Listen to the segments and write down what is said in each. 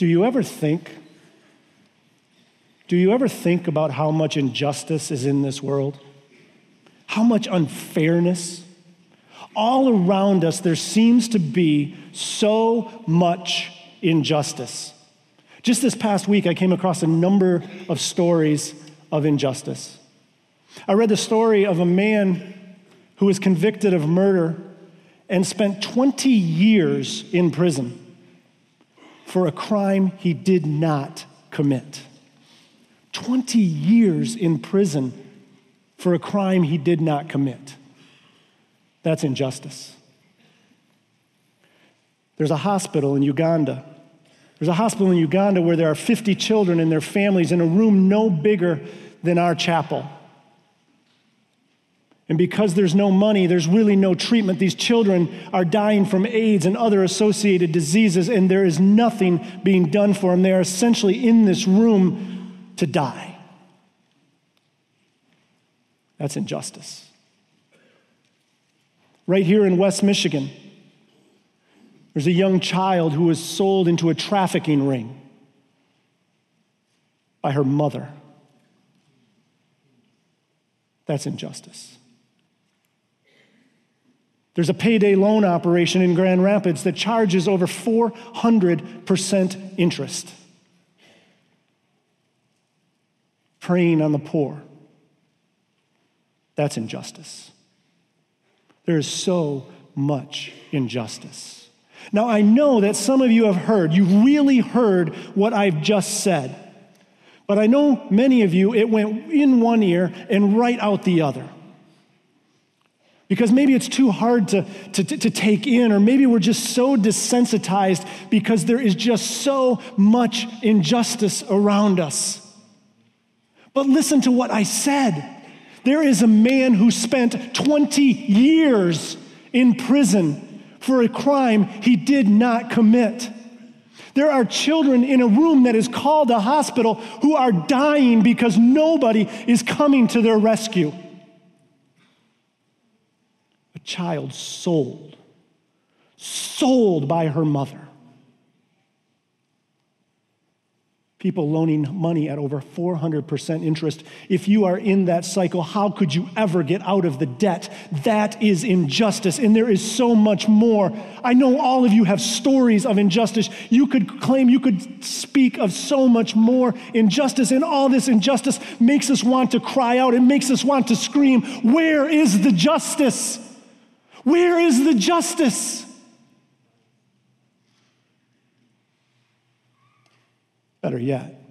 Do you ever think? Do you ever think about how much injustice is in this world? How much unfairness? All around us, there seems to be so much injustice. Just this past week, I came across a number of stories of injustice. I read the story of a man who was convicted of murder and spent 20 years in prison for a crime he did not commit. 20 years in prison for a crime he did not commit. That's injustice. There's a hospital in Uganda. There's a hospital in Uganda where there are 50 children and their families in a room no bigger than our chapel. And because there's no money, there's really no treatment. These children are dying from AIDS and other associated diseases, and there is nothing being done for them. They are essentially in this room to die. That's injustice. Right here in West Michigan, there's a young child who was sold into a trafficking ring by her mother. That's injustice. There's a payday loan operation in Grand Rapids that charges over 400% interest. Preying on the poor. That's injustice. There is so much injustice. Now, I know that some of you have heard, you really heard what I've just said. But I know many of you, it went in one ear and right out the other because maybe it's too hard to, to, to, take in, or maybe we're just so desensitized because there is just so much injustice around us. But listen to what I said. There is a man who spent 20 years in prison for a crime he did not commit. There are children in a room that is called a hospital who are dying because nobody is coming to their rescue child sold, sold by her mother. People loaning money at over 400% interest. If you are in that cycle, how could you ever get out of the debt? That is injustice, and there is so much more. I know all of you have stories of injustice. You could claim, you could speak of so much more injustice, and all this injustice makes us want to cry out. It makes us want to scream, Where is the justice? Where is the justice? Better yet,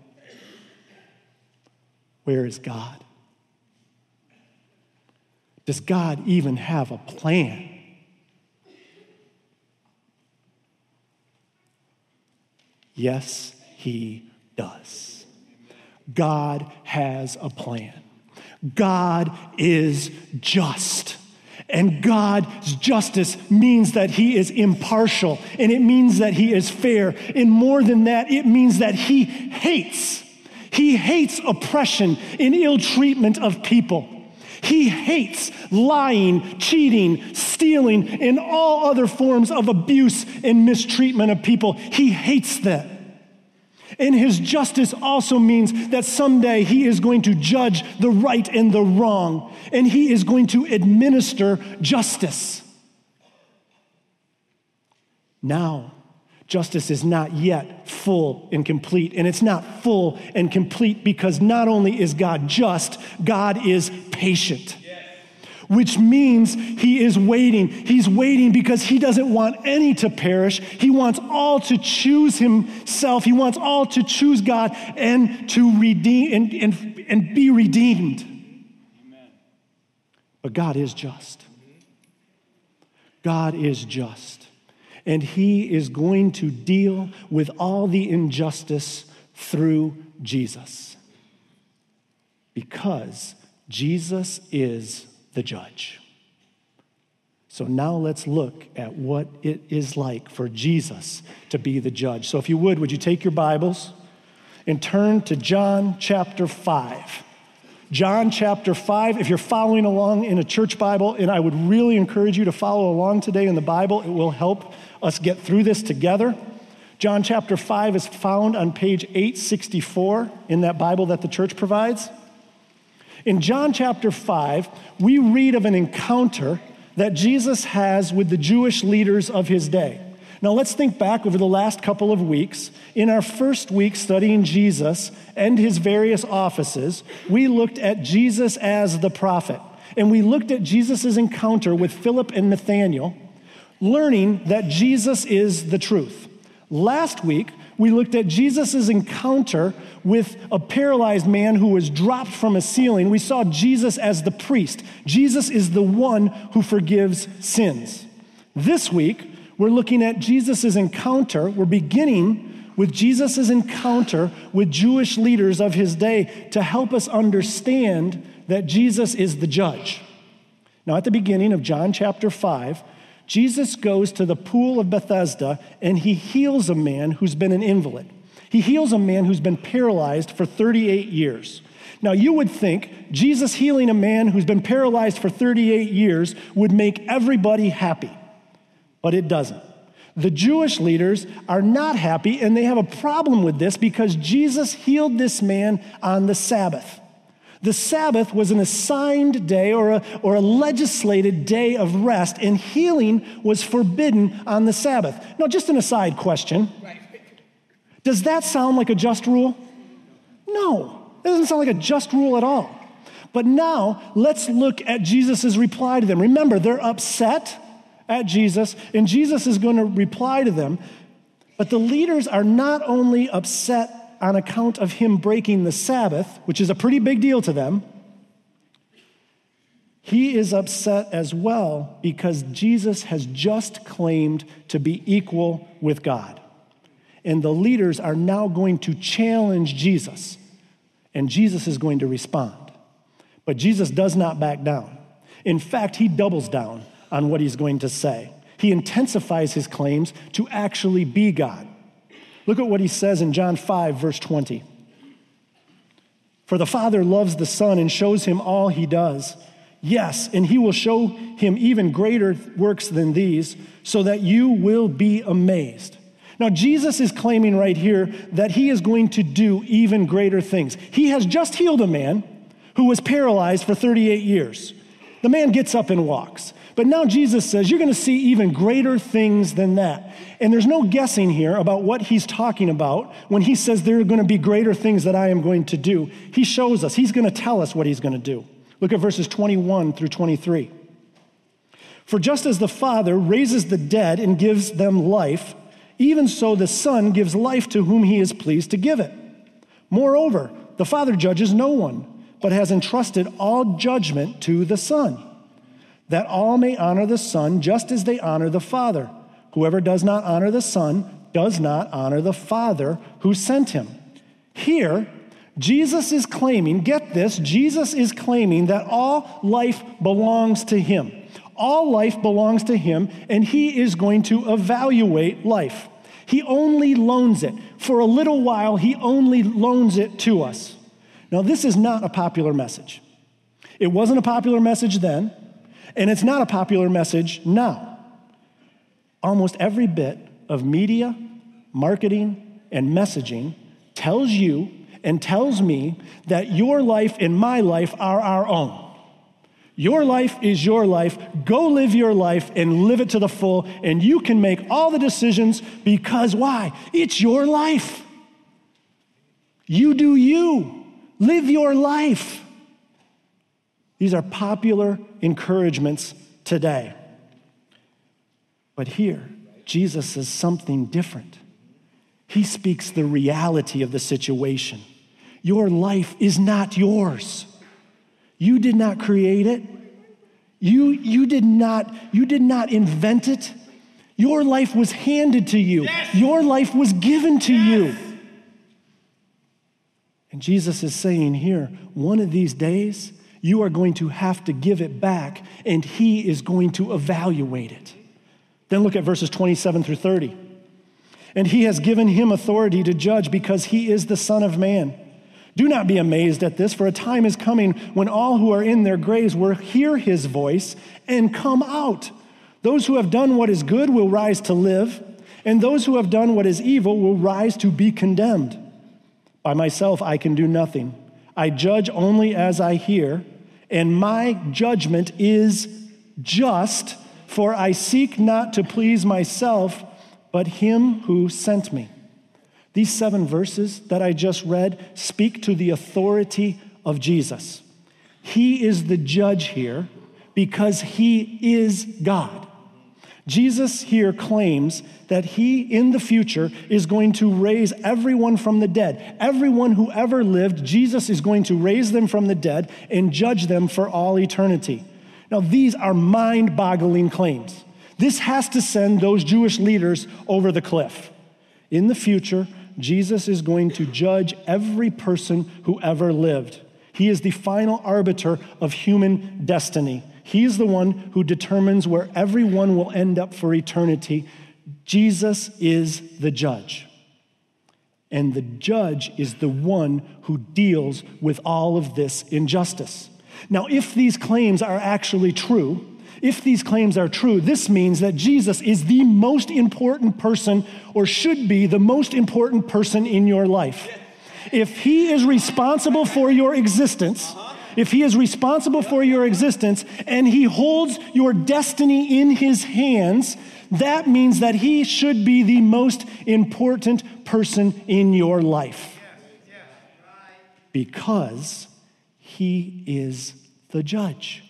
where is God? Does God even have a plan? Yes, He does. God has a plan. God is just. And God's justice means that He is impartial, and it means that He is fair. And more than that, it means that He hates. He hates oppression and ill treatment of people. He hates lying, cheating, stealing, and all other forms of abuse and mistreatment of people. He hates that. And his justice also means that someday he is going to judge the right and the wrong, and he is going to administer justice. Now, justice is not yet full and complete. And it's not full and complete because not only is God just, God is patient which means he is waiting. He's waiting because he doesn't want any to perish. He wants all to choose himself. He wants all to choose God and to redeem and, and, and be redeemed. Amen. But God is just. God is just. And he is going to deal with all the injustice through Jesus. Because Jesus is the judge. So now let's look at what it is like for Jesus to be the judge. So if you would, would you take your Bibles and turn to John chapter 5? John chapter 5. If you're following along in a church Bible, and I would really encourage you to follow along today in the Bible, it will help us get through this together. John chapter 5 is found on page 864 in that Bible that the church provides. In John chapter 5, we read of an encounter that Jesus has with the Jewish leaders of his day. Now, let's think back over the last couple of weeks. In our first week studying Jesus and his various offices, we looked at Jesus as the prophet. And we looked at Jesus' encounter with Philip and Nathanael, learning that Jesus is the truth. Last week, we looked at Jesus' encounter with a paralyzed man who was dropped from a ceiling. We saw Jesus as the priest. Jesus is the one who forgives sins. This week, we're looking at Jesus' encounter. We're beginning with Jesus' encounter with Jewish leaders of his day to help us understand that Jesus is the judge. Now, at the beginning of John chapter 5, Jesus goes to the pool of Bethesda and he heals a man who's been an invalid. He heals a man who's been paralyzed for 38 years. Now, you would think Jesus healing a man who's been paralyzed for 38 years would make everybody happy, but it doesn't. The Jewish leaders are not happy and they have a problem with this because Jesus healed this man on the Sabbath. The Sabbath was an assigned day or a, or a legislated day of rest, and healing was forbidden on the Sabbath. Now, just an aside question Does that sound like a just rule? No, it doesn't sound like a just rule at all. But now, let's look at Jesus' reply to them. Remember, they're upset at Jesus, and Jesus is going to reply to them. But the leaders are not only upset on account of him breaking the Sabbath, which is a pretty big deal to them, he is upset as well because Jesus has just claimed to be equal with God. And the leaders are now going to challenge Jesus, and Jesus is going to respond. But Jesus does not back down. In fact, he doubles down on what he's going to say. He intensifies his claims to actually be God. Look at what he says in John 5, verse 20. For the Father loves the Son and shows him all he does. Yes, and he will show him even greater works than these, so that you will be amazed. Now, Jesus is claiming right here that he is going to do even greater things. He has just healed a man who was paralyzed for 38 years. The man gets up and walks. But now Jesus says, You're going to see even greater things than that. And there's no guessing here about what he's talking about when he says there are going to be greater things that I am going to do. He shows us, he's going to tell us what he's going to do. Look at verses 21 through 23. For just as the Father raises the dead and gives them life, even so the Son gives life to whom he is pleased to give it. Moreover, the Father judges no one, but has entrusted all judgment to the Son that all may honor the Son just as they honor the Father. Whoever does not honor the Son does not honor the Father who sent him. Here, Jesus is claiming, get this, Jesus is claiming that all life belongs to him. All life belongs to him, and he is going to evaluate life. He only loans it. For a little while, he only loans it to us. Now, this is not a popular message. It wasn't a popular message then. And it's not a popular message now. Almost every bit of media, marketing, and messaging tells you and tells me that your life and my life are our own. Your life is your life. Go live your life and live it to the full, and you can make all the decisions because why? It's your life. You do you. Live your life. These are popular encouragements today. But here, Jesus says something different. He speaks the reality of the situation. Your life is not yours. You did not create it. You, you, did, not, you did not invent it. Your life was handed to you. Yes. Your life was given to yes. you. And Jesus is saying here, one of these days, you are going to have to give it back, and He is going to evaluate it. Then look at verses 27 through 30. And He has given Him authority to judge because He is the Son of Man. Do not be amazed at this, for a time is coming when all who are in their graves will hear His voice and come out. Those who have done what is good will rise to live, And those who have done what is evil will rise to be condemned. By myself, I can do nothing. I judge only as I hear, and my judgment is just, for I seek not to please myself, but him who sent me. These seven verses that I just read speak to the authority of Jesus. He is the judge here because he is God. Jesus here claims that he, in the future, is going to raise everyone from the dead. Everyone who ever lived, Jesus is going to raise them from the dead and judge them for all eternity. Now, these are mind boggling claims. This has to send those Jewish leaders over the cliff. In the future, Jesus is going to judge every person who ever lived. He is the final arbiter of human destiny. He's the one who determines where everyone will end up for eternity. Jesus is the judge. And the judge is the one who deals with all of this injustice. Now, if these claims are actually true, if these claims are true, this means that Jesus is the most important person, or should be the most important person in your life. If he is responsible for your existence, if he is responsible for your existence and he holds your destiny in his hands, that means that he should be the most important person in your life. Because he is the judge.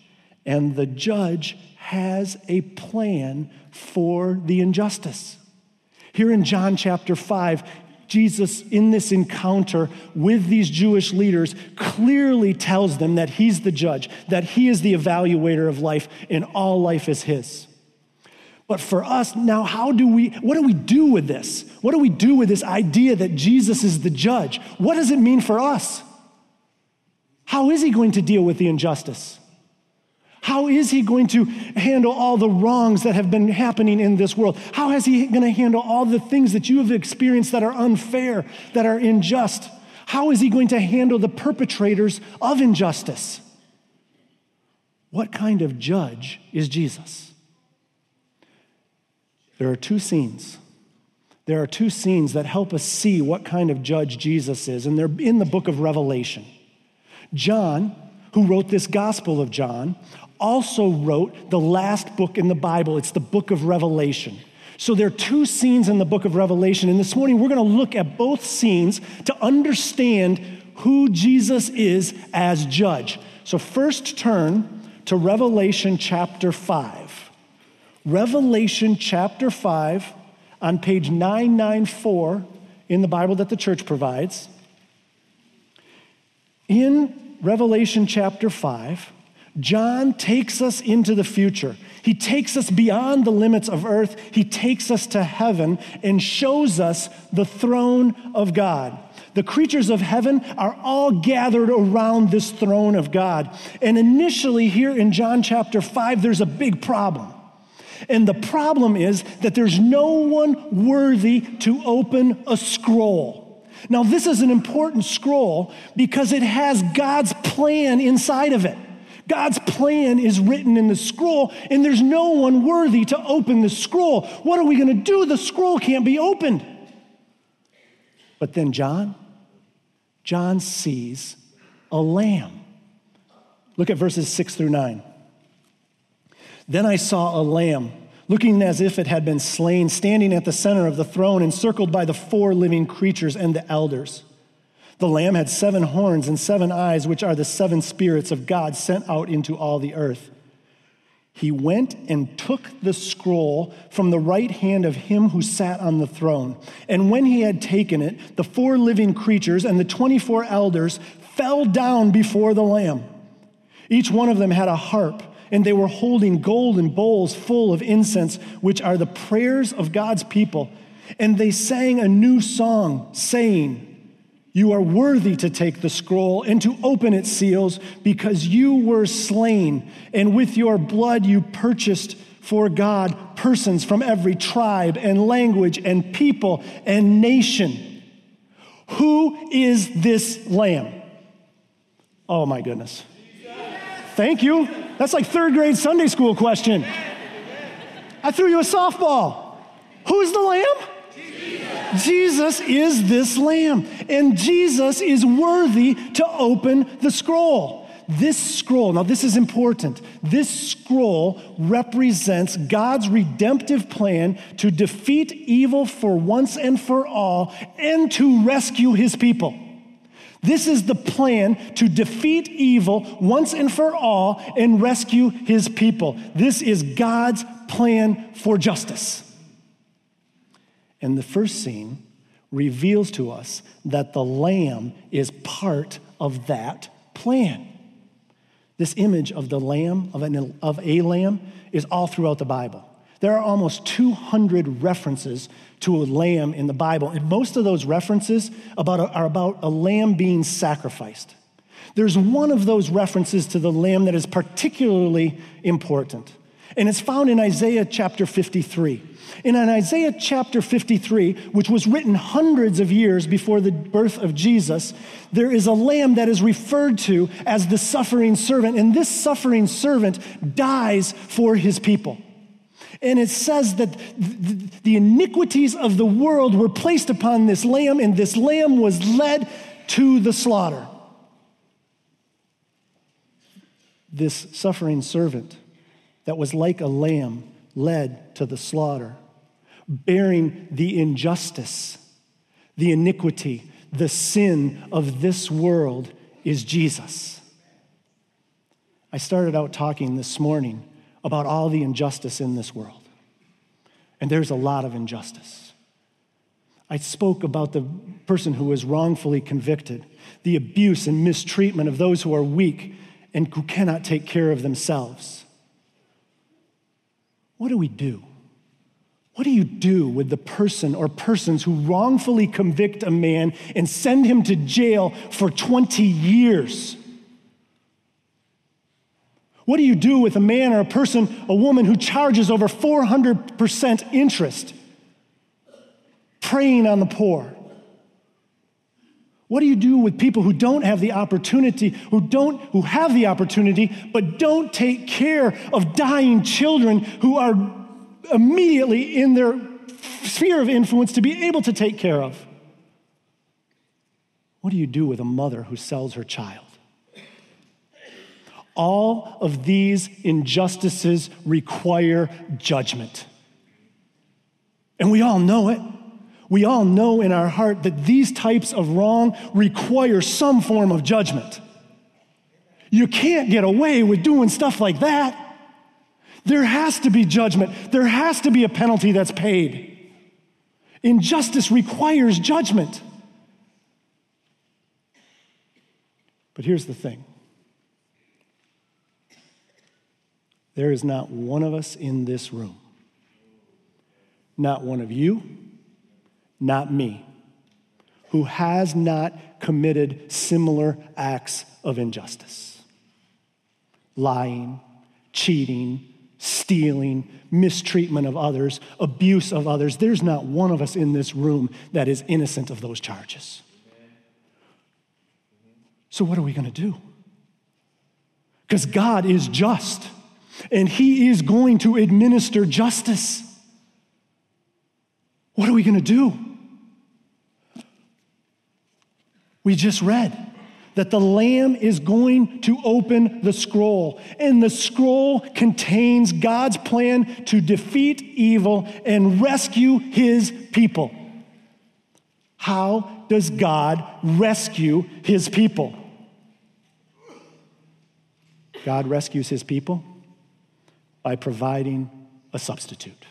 And the judge has a plan for the injustice. Here in John chapter 5, Jesus, in this encounter with these Jewish leaders, clearly tells them that he's the judge, that he is the evaluator of life, and all life is his. But for us, now, how do we, what do we do with this? What do we do with this idea that Jesus is the judge? What does it mean for us? How is he going to deal with the injustice? How is he going to handle all the wrongs that have been happening in this world? How is he going to handle all the things that you have experienced that are unfair, that are unjust? How is he going to handle the perpetrators of injustice? What kind of judge is Jesus? There are two scenes. There are two scenes that help us see what kind of judge Jesus is, and they're in the book of Revelation. John, who wrote this Gospel of John, also wrote the last book in the Bible. It's the book of Revelation. So there are two scenes in the book of Revelation, and this morning we're going to look at both scenes to understand who Jesus is as judge. So, first turn to Revelation chapter 5. Revelation chapter 5 on page 994 in the Bible that the church provides. In Revelation chapter 5, John takes us into the future. He takes us beyond the limits of earth. He takes us to heaven and shows us the throne of God. The creatures of heaven are all gathered around this throne of God. And initially, here in John chapter 5, there's a big problem. And the problem is that there's no one worthy to open a scroll. Now, this is an important scroll because it has God's plan inside of it. God's plan is written in the scroll, and there's no one worthy to open the scroll. What are we going to do? The scroll can't be opened. But then John, John sees a lamb. Look at verses six through nine. Then I saw a lamb, looking as if it had been slain, standing at the center of the throne, encircled by the four living creatures and the elders. The Lamb had seven horns and seven eyes, which are the seven spirits of God sent out into all the earth. He went and took the scroll from the right hand of him who sat on the throne. And when he had taken it, the four living creatures and the 24 elders fell down before the Lamb. Each one of them had a harp, and they were holding golden bowls full of incense, which are the prayers of God's people. And they sang a new song, saying, you are worthy to take the scroll and to open its seals because you were slain, and with your blood you purchased for God persons from every tribe and language and people and nation. Who is this lamb? Oh my goodness. Thank you. That's like third grade Sunday school question. I threw you a softball. Who's the lamb? Jesus is this lamb, and Jesus is worthy to open the scroll. This scroll, now this is important. This scroll represents God's redemptive plan to defeat evil for once and for all and to rescue his people. This is the plan to defeat evil once and for all and rescue his people. This is God's plan for justice. And the first scene reveals to us that the lamb is part of that plan. This image of the lamb, of, an, of a lamb, is all throughout the Bible. There are almost 200 references to a lamb in the Bible, and most of those references about a, are about a lamb being sacrificed. There's one of those references to the lamb that is particularly important, and it's found in Isaiah chapter 53. In Isaiah chapter 53, which was written hundreds of years before the birth of Jesus, there is a lamb that is referred to as the suffering servant, and this suffering servant dies for his people. And it says that the iniquities of the world were placed upon this lamb, and this lamb was led to the slaughter. This suffering servant that was like a lamb led to the slaughter, bearing the injustice, the iniquity, the sin of this world is Jesus. I started out talking this morning about all the injustice in this world. And there's a lot of injustice. I spoke about the person who was wrongfully convicted, the abuse and mistreatment of those who are weak and who cannot take care of themselves. What do we do? What do you do with the person or persons who wrongfully convict a man and send him to jail for 20 years? What do you do with a man or a person, a woman who charges over 400% interest, preying on the poor? What do you do with people who don't have the opportunity, who don't who have the opportunity but don't take care of dying children who are immediately in their sphere of influence to be able to take care of? What do you do with a mother who sells her child? All of these injustices require judgment. And we all know it. We all know in our heart that these types of wrong require some form of judgment. You can't get away with doing stuff like that. There has to be judgment, there has to be a penalty that's paid. Injustice requires judgment. But here's the thing There is not one of us in this room, not one of you, not me, who has not committed similar acts of injustice lying, cheating, stealing, mistreatment of others, abuse of others. There's not one of us in this room that is innocent of those charges. So, what are we going to do? Because God is just and he is going to administer justice. What are we going to do? We just read that the Lamb is going to open the scroll, and the scroll contains God's plan to defeat evil and rescue his people. How does God rescue his people? God rescues his people by providing a substitute.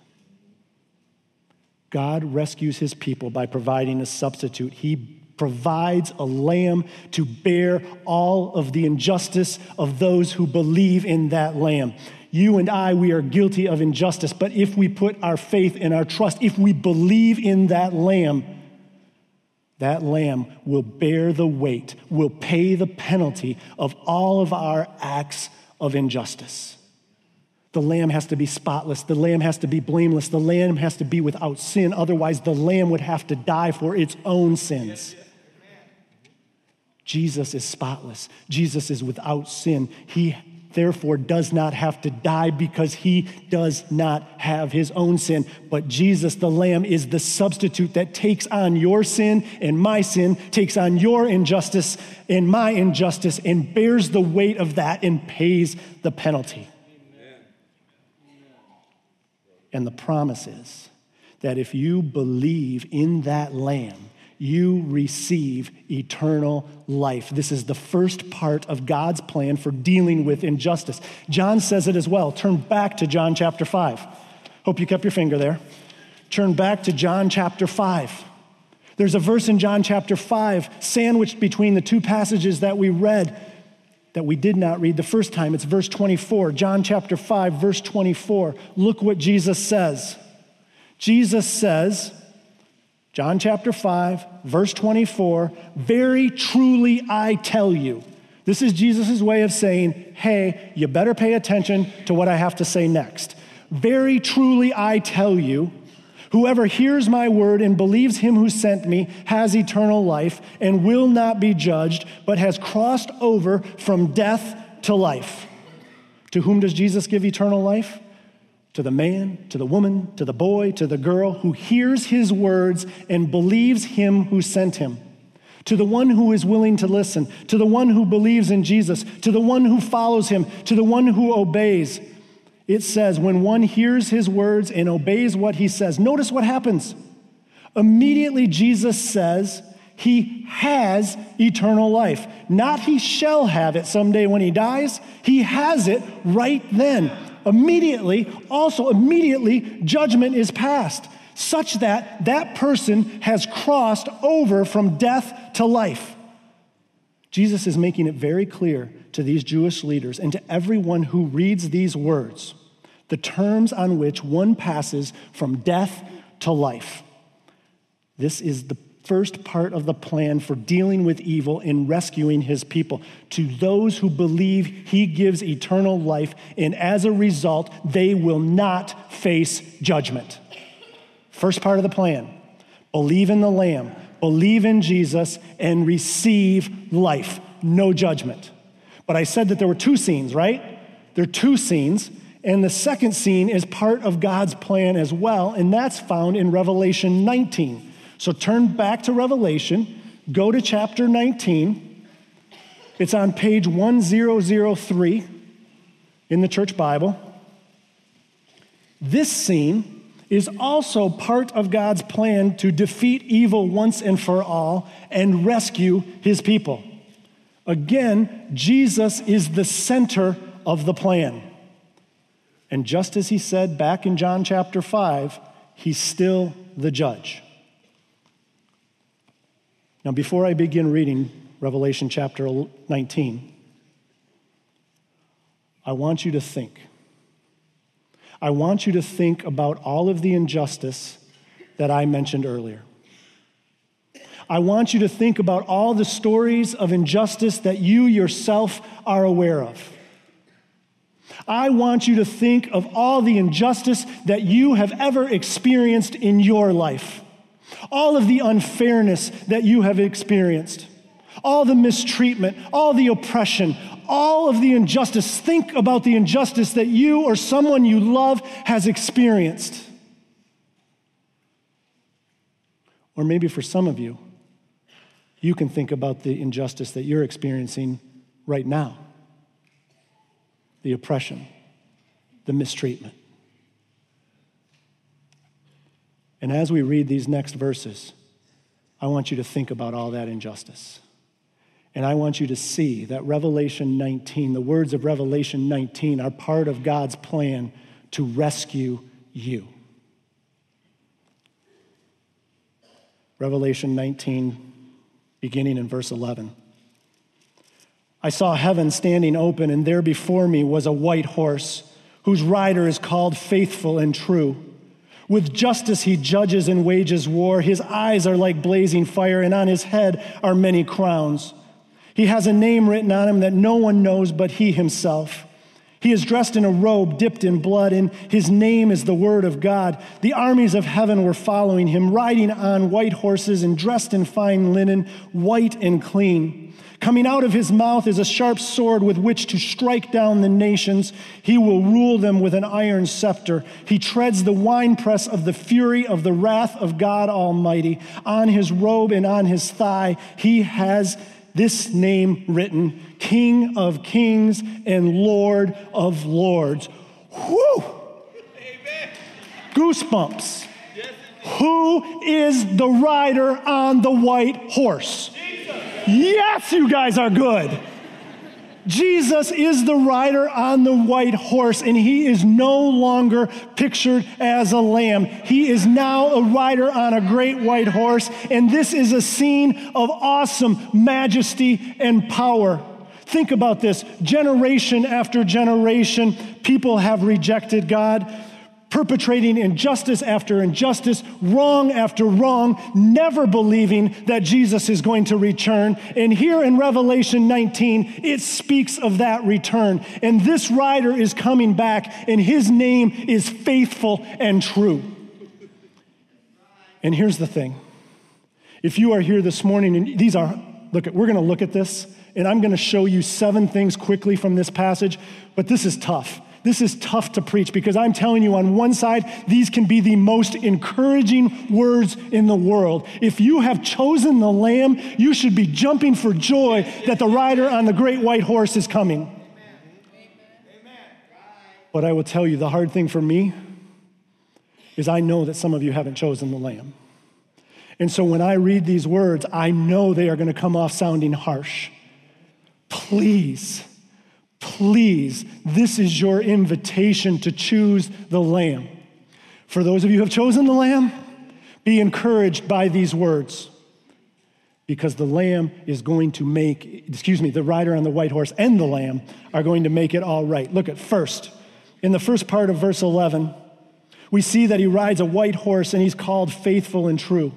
God rescues his people by providing a substitute. He provides a lamb to bear all of the injustice of those who believe in that lamb. You and I, we are guilty of injustice, but if we put our faith and our trust, if we believe in that lamb, that lamb will bear the weight, will pay the penalty of all of our acts of injustice. The lamb has to be spotless. The lamb has to be blameless. The lamb has to be without sin. Otherwise, the lamb would have to die for its own sins. Jesus is spotless. Jesus is without sin. He therefore does not have to die because he does not have his own sin. But Jesus, the Lamb, is the substitute that takes on your sin and my sin, takes on your injustice and my injustice, and bears the weight of that and pays the penalty. Amen. And the promise is that if you believe in that Lamb, you receive eternal life. This is the first part of God's plan for dealing with injustice. John says it as well. Turn back to John chapter 5. Hope you kept your finger there. Turn back to John chapter 5. There's a verse in John chapter 5 sandwiched between the two passages that we read that we did not read the first time. It's verse 24. John chapter 5, verse 24. Look what Jesus says. Jesus says, John chapter 5, verse 24, very truly I tell you. This is Jesus' way of saying, hey, you better pay attention to what I have to say next. Very truly I tell you, whoever hears my word and believes him who sent me has eternal life and will not be judged, but has crossed over from death to life. To whom does Jesus give eternal life? To the man, to the woman, to the boy, to the girl who hears his words and believes him who sent him. To the one who is willing to listen, to the one who believes in Jesus, to the one who follows him, to the one who obeys. It says, when one hears his words and obeys what he says, notice what happens. Immediately, Jesus says, he has eternal life. Not he shall have it someday when he dies, he has it right then immediately, also immediately, judgment is passed, such that that person has crossed over from death to life. Jesus is making it very clear to these Jewish leaders and to everyone who reads these words the terms on which one passes from death to life. This is the first part of the plan for dealing with evil and rescuing his people. To those who believe, he gives eternal life, and as a result, they will not face judgment. First part of the plan believe in the Lamb, believe in Jesus, and receive life. No judgment. But I said that there were two scenes, right? There are two scenes. And the second scene is part of God's plan as well, and that's found in Revelation 19. So turn back to Revelation, go to chapter 19. It's on page 1003 in the church Bible. This scene is also part of God's plan to defeat evil once and for all and rescue his people. Again, Jesus is the center of the plan. And just as he said back in John chapter 5, he's still the judge. Now, before I begin reading Revelation chapter 19, I want you to think. I want you to think about all of the injustice that I mentioned earlier. I want you to think about all the stories of injustice that you yourself are aware of. I want you to think of all the injustice that you have ever experienced in your life all of the unfairness that you have experienced, all the mistreatment, all the oppression, all of the injustice. Think about the injustice that you or someone you love has experienced. Or maybe for some of you, you can think about the injustice that you're experiencing right now the oppression, the mistreatment. And as we read these next verses, I want you to think about all that injustice. And I want you to see that Revelation 19, the words of Revelation 19, are part of God's plan to rescue you. Revelation 19, beginning in verse 11. I saw heaven standing open, and there before me was a white horse, whose rider is called Faithful and True. With justice he judges and wages war. His eyes are like blazing fire, and on his head are many crowns. He has a name written on him that no one knows but he himself. He is dressed in a robe dipped in blood, and his name is the Word of God. The armies of heaven were following him, riding on white horses and dressed in fine linen, white and clean. Coming out of his mouth is a sharp sword with which to strike down the nations. He will rule them with an iron scepter. He treads the winepress of the fury of the wrath of God Almighty. On his robe and on his thigh, he has this name written King of Kings and Lord of Lords. Whew! Goosebumps. Who is the rider on the white horse? Yes, you guys are good. Jesus is the rider on the white horse, and he is no longer pictured as a lamb. He is now a rider on a great white horse, and this is a scene of awesome majesty and power. Think about this generation after generation, people have rejected God perpetrating injustice after injustice, wrong after wrong, never believing that Jesus is going to return. And here in Revelation 19, it speaks of that return. And this rider is coming back, and his name is faithful and true. And here's the thing if you are here this morning, and these are, look, we're going to look at this, and I'm going to show you seven things quickly from this passage, but this is tough this is tough to preach because I'm telling you, on one side, these can be the most encouraging words in the world. If you have chosen the Lamb, you should be jumping for joy that the rider on the great white horse is coming. But I will tell you, the hard thing for me is I know that some of you haven't chosen the Lamb. And so when I read these words, I know they are going to come off sounding harsh. Please Please, this is your invitation to choose the Lamb. For those of you who have chosen the Lamb, be encouraged by these words because the Lamb is going to make, excuse me, the rider on the white horse and the Lamb are going to make it all right. Look at first, in the first part of verse 11, we see that he rides a white horse and he's called faithful and true.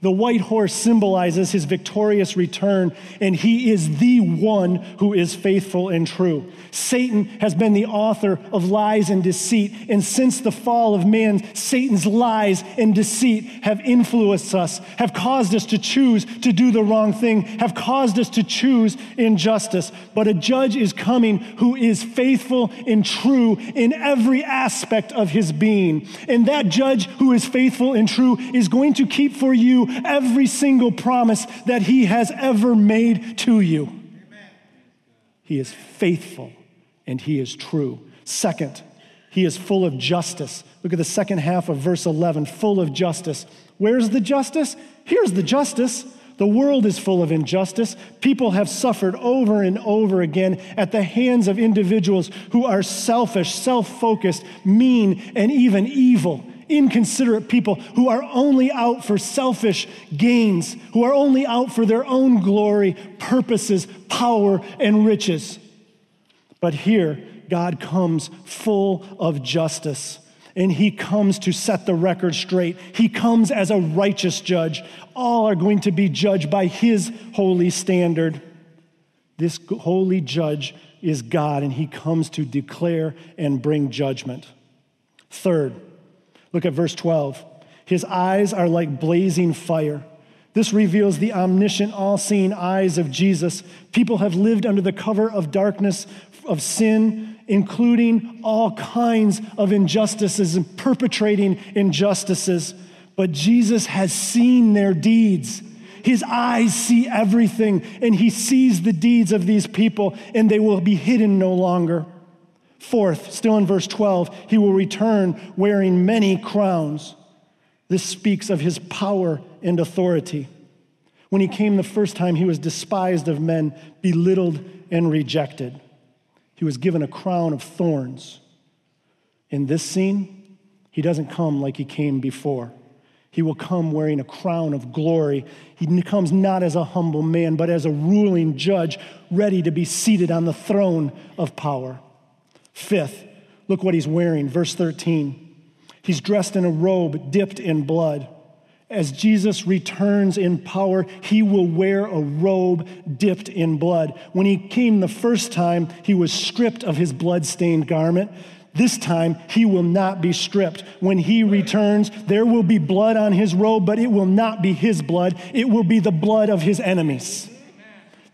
The white horse symbolizes his victorious return, and he is the one who is faithful and true. Satan has been the author of lies and deceit, and since the fall of man, Satan's lies and deceit have influenced us, have caused us to choose to do the wrong thing, have caused us to choose injustice. But a judge is coming who is faithful and true in every aspect of his being. And that judge who is faithful and true is going to keep for you every single promise that He has ever made to you. Amen. He is faithful and He is true. Second, He is full of justice. Look at the second half of verse 11 full of justice. Where's the justice? Here's the justice. The world is full of injustice. People have suffered over and over again at the hands of individuals who are selfish, self focused, mean, and even evil inconsiderate people who are only out for selfish gains, who are only out for their own glory, purposes, power, and riches. But here, God comes full of justice. And he comes to set the record straight. He comes as a righteous judge. All are going to be judged by his holy standard. This holy judge is God, and he comes to declare and bring judgment. Third, Look at verse 12. His eyes are like blazing fire. This reveals the omniscient, all seeing eyes of Jesus. People have lived under the cover of darkness, of sin, including all kinds of injustices and perpetrating injustices. But Jesus has seen their deeds. His eyes see everything, and he sees the deeds of these people, and they will be hidden no longer. Fourth, still in verse 12, he will return wearing many crowns. This speaks of his power and authority. When he came the first time, he was despised of men, belittled and rejected. He was given a crown of thorns. In this scene, he doesn't come like he came before. He will come wearing a crown of glory. He comes not as a humble man, but as a ruling judge, ready to be seated on the throne of power. Fifth, look what he's wearing. Verse 13. He's dressed in a robe dipped in blood. As Jesus returns in power, he will wear a robe dipped in blood. When he came the first time, he was stripped of his blood-stained garment. This time, he will not be stripped. When he returns, there will be blood on his robe, but it will not be his blood. It will be the blood of his enemies.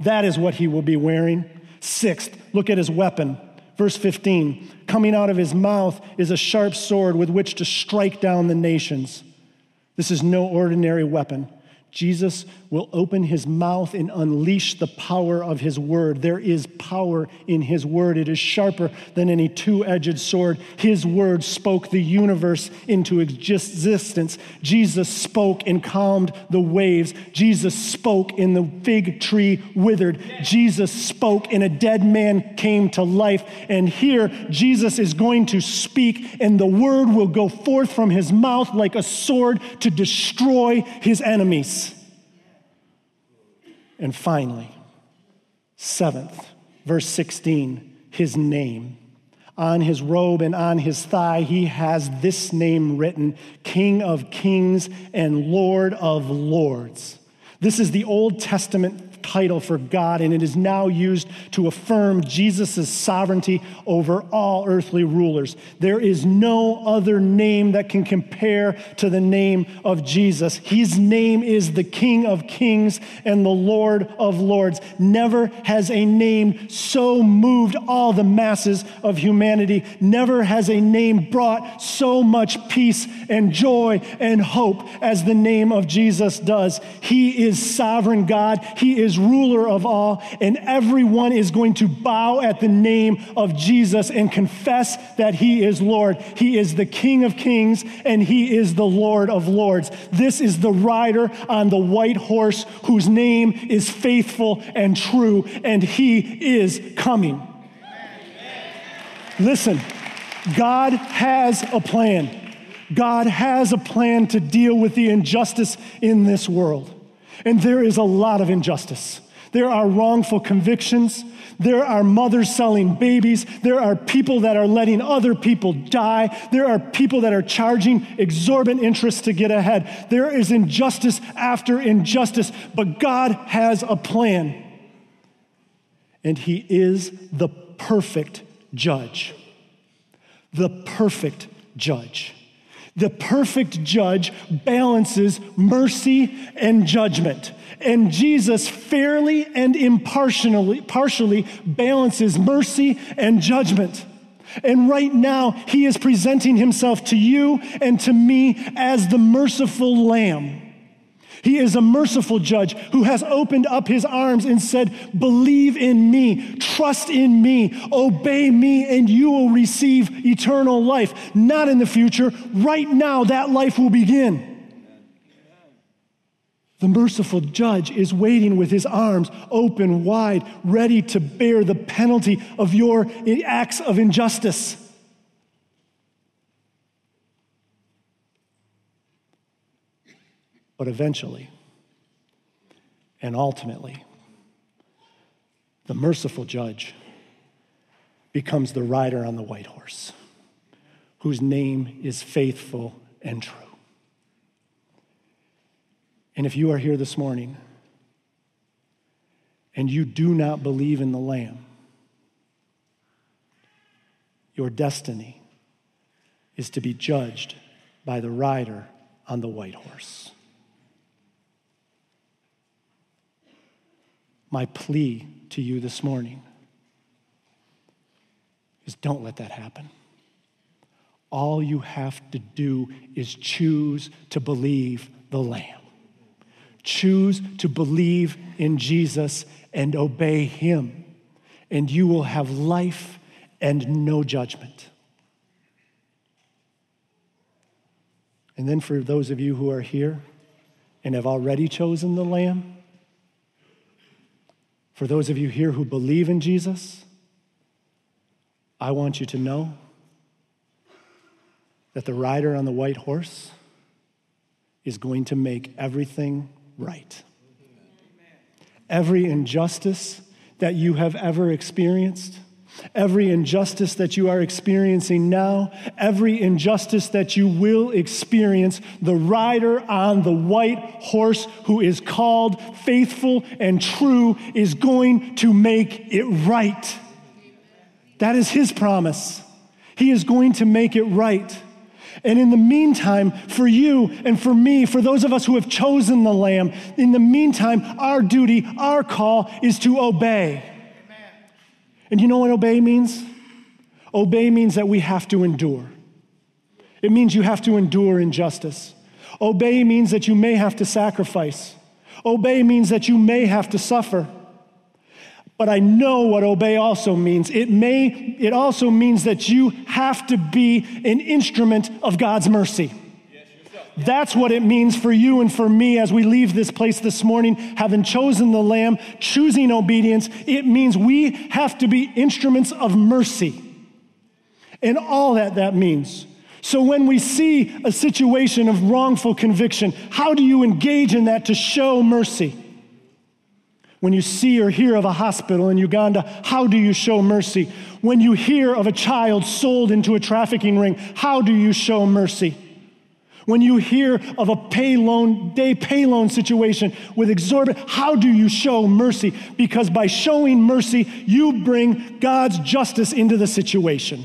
That is what he will be wearing. Sixth, look at his weapon. Verse 15 Coming out of his mouth is a sharp sword with which to strike down the nations. This is no ordinary weapon. Jesus will open his mouth and unleash the power of his word. There is power in his word. It is sharper than any two edged sword. His word spoke the universe into existence. Jesus spoke and calmed the waves. Jesus spoke and the fig tree withered. Jesus spoke and a dead man came to life. And here, Jesus is going to speak, and the word will go forth from his mouth like a sword to destroy his enemies. And finally, seventh, verse 16, his name. On his robe and on his thigh, he has this name written King of Kings and Lord of Lords. This is the Old Testament title for God, and it is now used to affirm Jesus' sovereignty over all earthly rulers. There is no other name that can compare to the name of Jesus. His name is the King of Kings and the Lord of Lords. Never has a name so moved all the masses of humanity. Never has a name brought so much peace and joy and hope as the name of Jesus does. He is sovereign God. He is is ruler of all, and everyone is going to bow at the name of Jesus and confess that he is Lord. He is the King of kings and he is the Lord of lords. This is the rider on the white horse whose name is faithful and true, and he is coming. Listen, God has a plan. God has a plan to deal with the injustice in this world. And there is a lot of injustice. There are wrongful convictions. There are mothers selling babies. There are people that are letting other people die. There are people that are charging exorbitant interest to get ahead. There is injustice after injustice, but God has a plan. And He is the perfect judge. The perfect judge. The perfect judge balances mercy and judgment. And Jesus fairly and impartially partially balances mercy and judgment. And right now, he is presenting himself to you and to me as the merciful lamb. He is a merciful judge who has opened up his arms and said, Believe in me, trust in me, obey me, and you will receive eternal life. Not in the future, right now, that life will begin. The merciful judge is waiting with his arms open wide, ready to bear the penalty of your acts of injustice. But eventually, and ultimately, the merciful judge becomes the rider on the white horse, whose name is faithful and true. And if you are here this morning and you do not believe in the Lamb, your destiny is to be judged by the rider on the white horse. My plea to you this morning is don't let that happen. All you have to do is choose to believe the Lamb. Choose to believe in Jesus and obey Him, and you will have life and no judgment. And then, for those of you who are here and have already chosen the Lamb, for those of you here who believe in Jesus, I want you to know that the rider on the white horse is going to make everything right. Every injustice that you have ever experienced, Every injustice that you are experiencing now, every injustice that you will experience, the rider on the white horse who is called faithful and true is going to make it right. That is his promise. He is going to make it right. And in the meantime, for you and for me, for those of us who have chosen the Lamb, in the meantime, our duty, our call is to obey. And you know what obey means? Obey means that we have to endure. It means you have to endure injustice. Obey means that you may have to sacrifice. Obey means that you may have to suffer. But I know what obey also means. It may it also means that you have to be an instrument of God's mercy. That's what it means for you and for me as we leave this place this morning, having chosen the Lamb, choosing obedience. It means we have to be instruments of mercy and all that that means. So when we see a situation of wrongful conviction, how do you engage in that to show mercy? When you see or hear of a hospital in Uganda, how do you show mercy? When you hear of a child sold into a trafficking ring, how do you show mercy? When you hear of a pay loan, day pay loan situation with exorbitant, how do you show mercy? Because by showing mercy, you bring God's justice into the situation.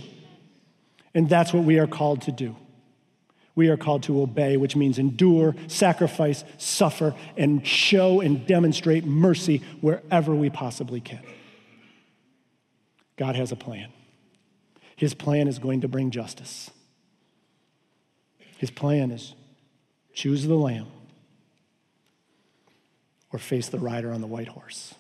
And that's what we are called to do. We are called to obey, which means endure, sacrifice, suffer, and show and demonstrate mercy wherever we possibly can. God has a plan. His plan is going to bring justice. His plan is choose the lamb or face the rider on the white horse.